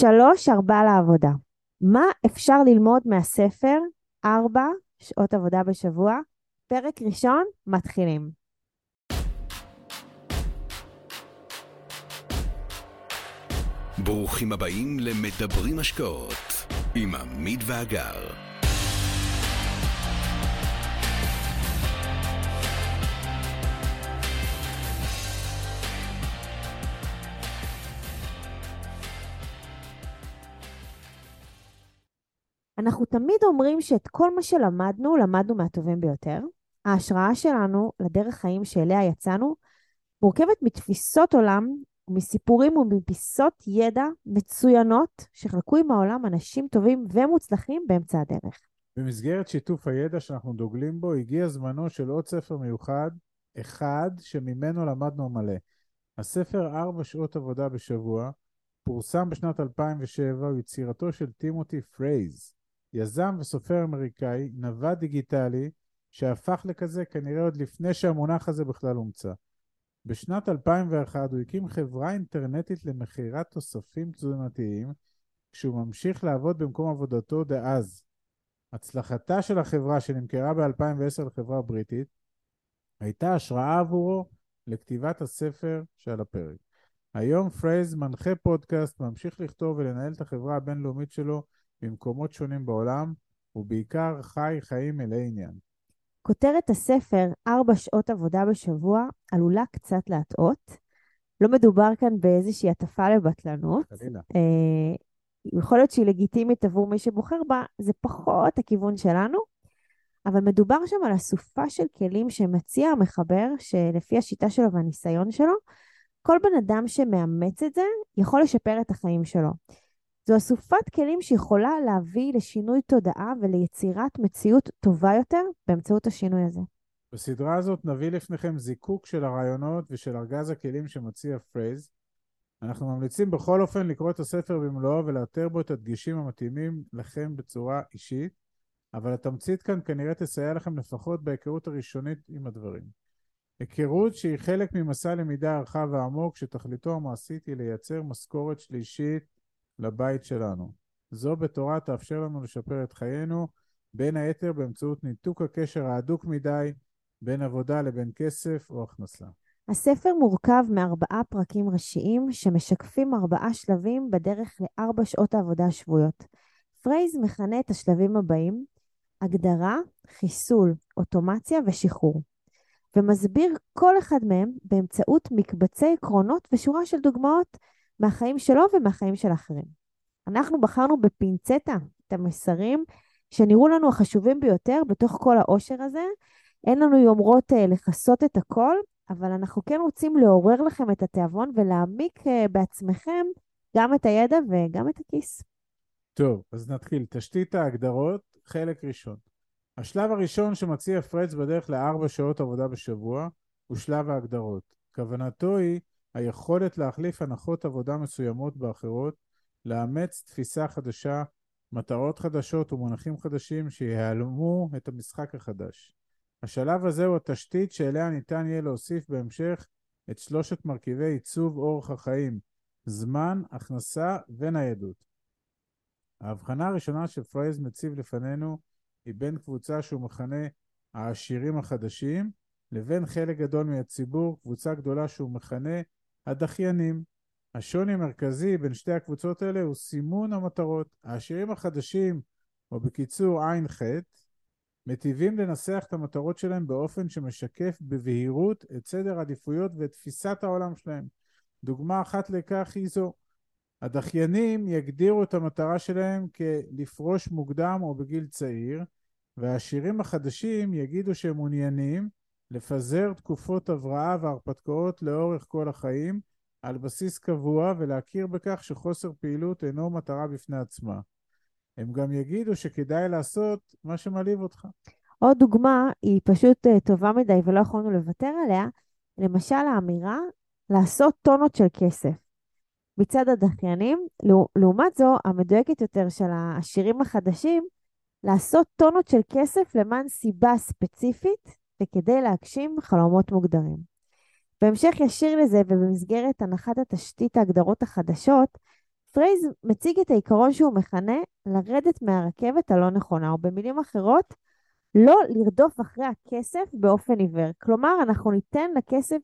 שלוש, ארבע לעבודה. מה אפשר ללמוד מהספר ארבע שעות עבודה בשבוע? פרק ראשון, מתחילים. ברוכים הבאים למדברים השקעות עם עמית ואגר. אנחנו תמיד אומרים שאת כל מה שלמדנו, למדנו מהטובים ביותר. ההשראה שלנו לדרך חיים שאליה יצאנו מורכבת מתפיסות עולם, מסיפורים ומפיסות ידע מצוינות שחלקו עם העולם אנשים טובים ומוצלחים באמצע הדרך. במסגרת שיתוף הידע שאנחנו דוגלים בו, הגיע זמנו של עוד ספר מיוחד, אחד שממנו למדנו מלא. הספר ארבע שעות עבודה בשבוע, פורסם בשנת 2007, הוא יצירתו של טימותי פריס. יזם וסופר אמריקאי, נווד דיגיטלי, שהפך לכזה כנראה עוד לפני שהמונח הזה בכלל הומצא. בשנת 2001 הוא הקים חברה אינטרנטית למכירת תוספים תזונתיים, כשהוא ממשיך לעבוד במקום עבודתו דאז. הצלחתה של החברה שנמכרה ב-2010 לחברה בריטית הייתה השראה עבורו לכתיבת הספר שעל הפרק. היום פריס מנחה פודקאסט, ממשיך לכתוב ולנהל את החברה הבינלאומית שלו במקומות שונים בעולם, ובעיקר חי חיים מלאי עניין. כותרת הספר, ארבע שעות עבודה בשבוע, עלולה קצת להטעות. לא מדובר כאן באיזושהי הטפה לבטלנות. חלילה. אה, יכול להיות שהיא לגיטימית עבור מי שבוחר בה, זה פחות הכיוון שלנו, אבל מדובר שם על אסופה של כלים שמציע המחבר, שלפי השיטה שלו והניסיון שלו, כל בן אדם שמאמץ את זה יכול לשפר את החיים שלו. זו אסופת כלים שיכולה להביא לשינוי תודעה וליצירת מציאות טובה יותר באמצעות השינוי הזה. בסדרה הזאת נביא לפניכם זיקוק של הרעיונות ושל ארגז הכלים שמציע פריס. אנחנו ממליצים בכל אופן לקרוא את הספר במלואו ולאתר בו את הדגשים המתאימים לכם בצורה אישית, אבל התמצית כאן כנראה תסייע לכם לפחות בהיכרות הראשונית עם הדברים. היכרות שהיא חלק ממסע למידה הרחב ועמוק שתכליתו המעשית היא לייצר משכורת שלישית לבית שלנו. זו בתורה תאפשר לנו לשפר את חיינו, בין היתר באמצעות ניתוק הקשר ההדוק מדי בין עבודה לבין כסף או הכנסה. הספר מורכב מארבעה פרקים ראשיים שמשקפים ארבעה שלבים בדרך לארבע שעות העבודה השבועיות. פרייז מכנה את השלבים הבאים הגדרה, חיסול, אוטומציה ושחרור, ומסביר כל אחד מהם באמצעות מקבצי עקרונות ושורה של דוגמאות מהחיים שלו ומהחיים של אחרים. אנחנו בחרנו בפינצטה את המסרים שנראו לנו החשובים ביותר בתוך כל העושר הזה. אין לנו יומרות uh, לכסות את הכל, אבל אנחנו כן רוצים לעורר לכם את התיאבון ולהעמיק uh, בעצמכם גם את הידע וגם את הכיס. טוב, אז נתחיל. תשתית ההגדרות, חלק ראשון. השלב הראשון שמציע פרדס בדרך לארבע שעות עבודה בשבוע הוא שלב ההגדרות. כוונתו היא היכולת להחליף הנחות עבודה מסוימות באחרות, לאמץ תפיסה חדשה, מטרות חדשות ומונחים חדשים שיהלמו את המשחק החדש. השלב הזה הוא התשתית שאליה ניתן יהיה להוסיף בהמשך את שלושת מרכיבי עיצוב אורח החיים, זמן, הכנסה וניידות. ההבחנה הראשונה שפרייז מציב לפנינו היא בין קבוצה שהוא מכנה העשירים החדשים, לבין חלק גדול מהציבור, קבוצה גדולה שהוא מכנה הדחיינים. השוני המרכזי בין שתי הקבוצות האלה הוא סימון המטרות. העשירים החדשים, או בקיצור ע"ח, מטיבים לנסח את המטרות שלהם באופן שמשקף בבהירות את סדר העדיפויות ואת תפיסת העולם שלהם. דוגמה אחת לכך היא זו. הדחיינים יגדירו את המטרה שלהם כלפרוש מוקדם או בגיל צעיר, והעשירים החדשים יגידו שהם מעוניינים לפזר תקופות הבראה והרפתקאות לאורך כל החיים על בסיס קבוע ולהכיר בכך שחוסר פעילות אינו מטרה בפני עצמה. הם גם יגידו שכדאי לעשות מה שמלהיב אותך. עוד דוגמה, היא פשוט uh, טובה מדי ולא יכולנו לוותר עליה, למשל האמירה לעשות טונות של כסף. מצד הדחיינים, לעומת זו, המדויקת יותר של העשירים החדשים, לעשות טונות של כסף למען סיבה ספציפית וכדי להגשים חלומות מוגדרים. בהמשך ישיר לזה ובמסגרת הנחת התשתית ההגדרות החדשות, פרייז מציג את העיקרון שהוא מכנה לרדת מהרכבת הלא נכונה, או במילים אחרות, לא לרדוף אחרי הכסף באופן עיוור. כלומר, אנחנו ניתן לכסף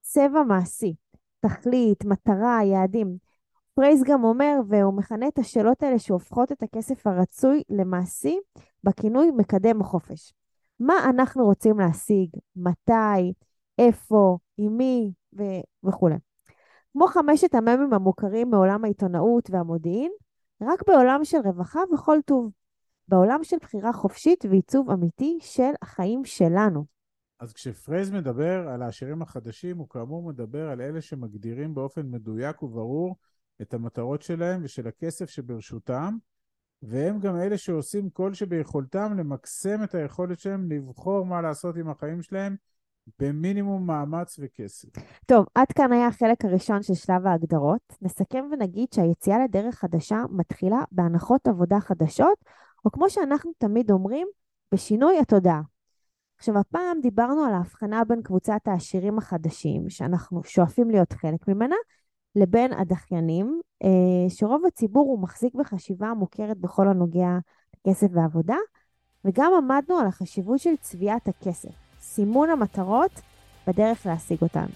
צבע מעשי, תכלית, מטרה, יעדים. פרייס גם אומר, והוא מכנה את השאלות האלה שהופכות את הכסף הרצוי למעשי, בכינוי מקדם החופש. מה אנחנו רוצים להשיג, מתי, איפה, עם מי ו- וכולי. כמו חמשת המ"מים המוכרים מעולם העיתונאות והמודיעין, רק בעולם של רווחה וכל טוב. בעולם של בחירה חופשית ועיצוב אמיתי של החיים שלנו. אז כשפרייז מדבר על העשירים החדשים, הוא כאמור מדבר על אלה שמגדירים באופן מדויק וברור את המטרות שלהם ושל הכסף שברשותם, והם גם אלה שעושים כל שביכולתם למקסם את היכולת שלהם לבחור מה לעשות עם החיים שלהם במינימום מאמץ וכסף. טוב, עד כאן היה החלק הראשון של שלב ההגדרות. נסכם ונגיד שהיציאה לדרך חדשה מתחילה בהנחות עבודה חדשות, או כמו שאנחנו תמיד אומרים, בשינוי התודעה. עכשיו, הפעם דיברנו על ההבחנה בין קבוצת העשירים החדשים, שאנחנו שואפים להיות חלק ממנה, לבין הדחיינים, אה, שרוב הציבור הוא מחזיק בחשיבה מוכרת בכל הנוגע לכסף ועבודה, וגם עמדנו על החשיבות של צביעת הכסף, סימון המטרות בדרך להשיג אותן.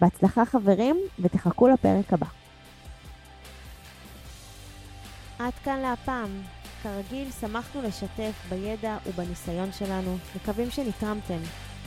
בהצלחה חברים, ותחכו לפרק הבא. עד כאן להפעם. כרגיל, שמחנו לשתף בידע ובניסיון שלנו, מקווים שנתרמתם.